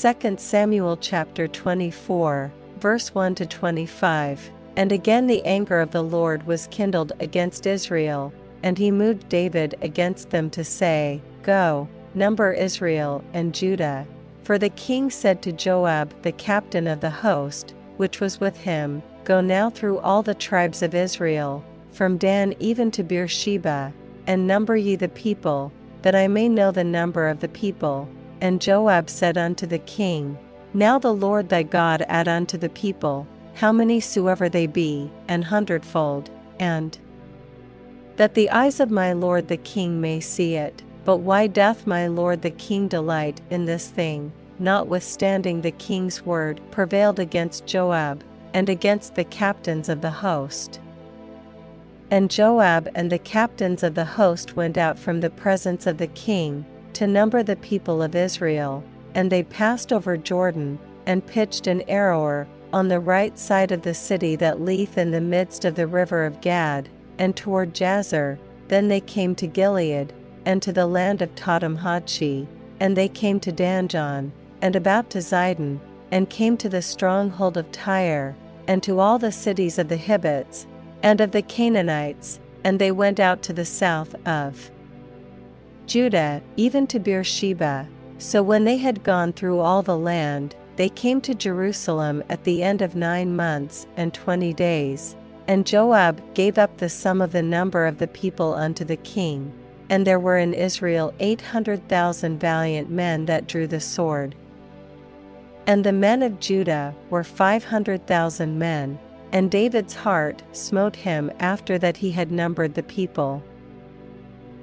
2 Samuel chapter 24, verse 1 to 25. And again the anger of the Lord was kindled against Israel, and he moved David against them to say, Go, number Israel and Judah. For the king said to Joab the captain of the host, which was with him, Go now through all the tribes of Israel, from Dan even to Beersheba, and number ye the people, that I may know the number of the people. And Joab said unto the king, Now the Lord thy God add unto the people, how many soever they be, an hundredfold, and that the eyes of my lord the king may see it. But why doth my lord the king delight in this thing? Notwithstanding the king's word prevailed against Joab, and against the captains of the host. And Joab and the captains of the host went out from the presence of the king, to number the people of Israel, and they passed over Jordan, and pitched an Aroer, on the right side of the city that leeth in the midst of the river of Gad, and toward Jazer, then they came to Gilead, and to the land of Tahtimhodshi, and they came to Danjaan, and about to Zidon, and came to the stronghold of Tyre, and to all the cities of the Hivites, and of the Canaanites, and they went out to the south of Judah, even to Beersheba. So when they had gone through all the land, they came to Jerusalem at the end of nine months and twenty days. And Joab gave up the sum of the number of the people unto the king. And there were in Israel eight hundred thousand valiant men that drew the sword. And the men of Judah were five hundred thousand men. And David's heart smote him after that he had numbered the people.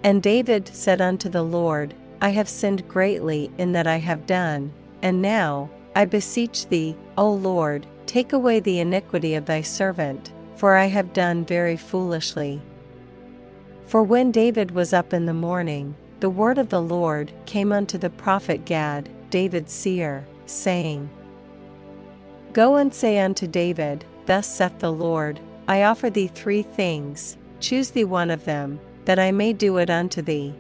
And David said unto the Lord, I have sinned greatly in that I have done, and now, I beseech thee, O Lord, take away the iniquity of thy servant, for I have done very foolishly. For when David was up in the morning, the word of the Lord came unto the prophet Gad, David's seer, saying, Go and say unto David, Thus saith the Lord, I offer thee three things, choose thee one of them, that I may do it unto thee.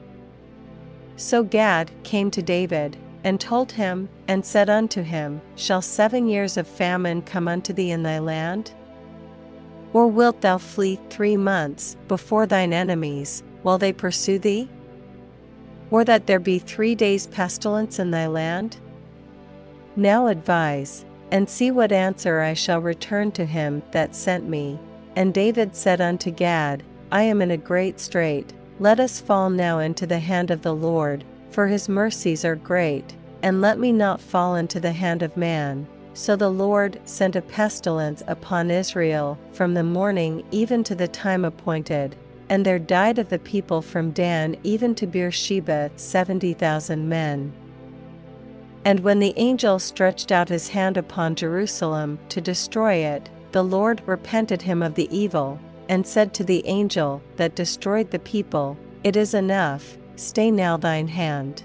So Gad came to David, and told him, and said unto him, Shall seven years of famine come unto thee in thy land? Or wilt thou flee three months before thine enemies, while they pursue thee? Or that there be three days' pestilence in thy land? Now advise, and see what answer I shall return to him that sent me. And David said unto Gad, I am in a great strait, let us fall now into the hand of the Lord, for his mercies are great, and let me not fall into the hand of man. So the Lord sent a pestilence upon Israel from the morning even to the time appointed, and there died of the people from Dan even to Beersheba seventy thousand men. And when the angel stretched out his hand upon Jerusalem to destroy it, the Lord repented him of the evil, and said to the angel that destroyed the people, It is enough, Stay now thine hand.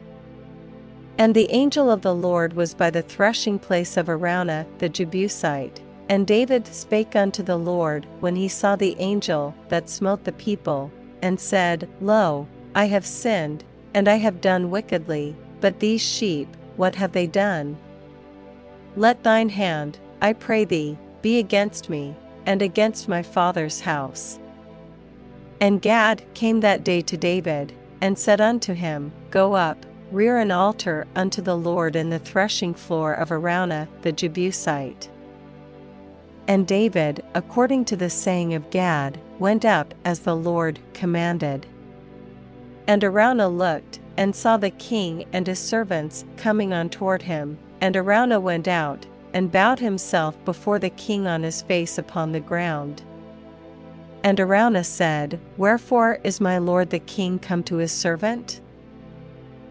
And the angel of the Lord was by the threshing place of Araunah the Jebusite. And David spake unto the Lord when he saw the angel that smote the people, and said, Lo, I have sinned, and I have done wickedly, but these sheep, what have they done? Let thine hand, I pray thee, be against me, and against my father's house. And Gad came that day to David, and said unto him, Go up, rear an altar unto the Lord in the threshing floor of Araunah the Jebusite. And David, according to the saying of Gad, went up as the Lord commanded. And Araunah looked, and saw the king and his servants coming on toward him, and Araunah went out, and bowed himself before the king on his face upon the ground. And Araunah said, Wherefore is my lord the king come to his servant?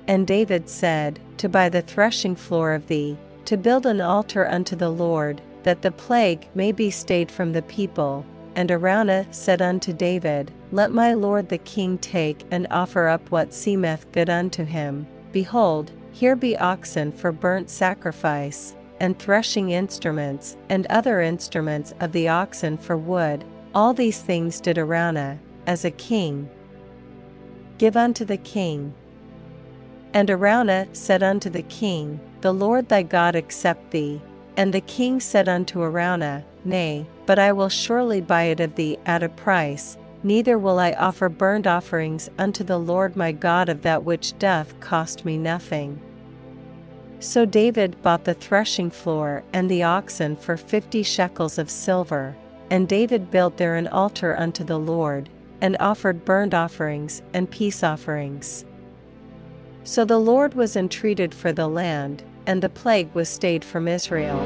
And David said, To buy the threshing floor of thee, to build an altar unto the Lord, that the plague may be stayed from the people. And Araunah said unto David, Let my lord the king take and offer up what seemeth good unto him. Behold, here be oxen for burnt sacrifice, and threshing instruments, and other instruments of the oxen for wood, all these things did Araunah, as a king, give unto the king. And Araunah said unto the king, the Lord thy God accept thee. And the king said unto Araunah, Nay, but I will surely buy it of thee at a price, neither will I offer burnt offerings unto the Lord my God of that which doth cost me nothing. So David bought the threshing floor and the oxen for fifty shekels of silver, and David built there an altar unto the Lord, and offered burnt offerings and peace offerings. So the Lord was entreated for the land, and the plague was stayed from Israel.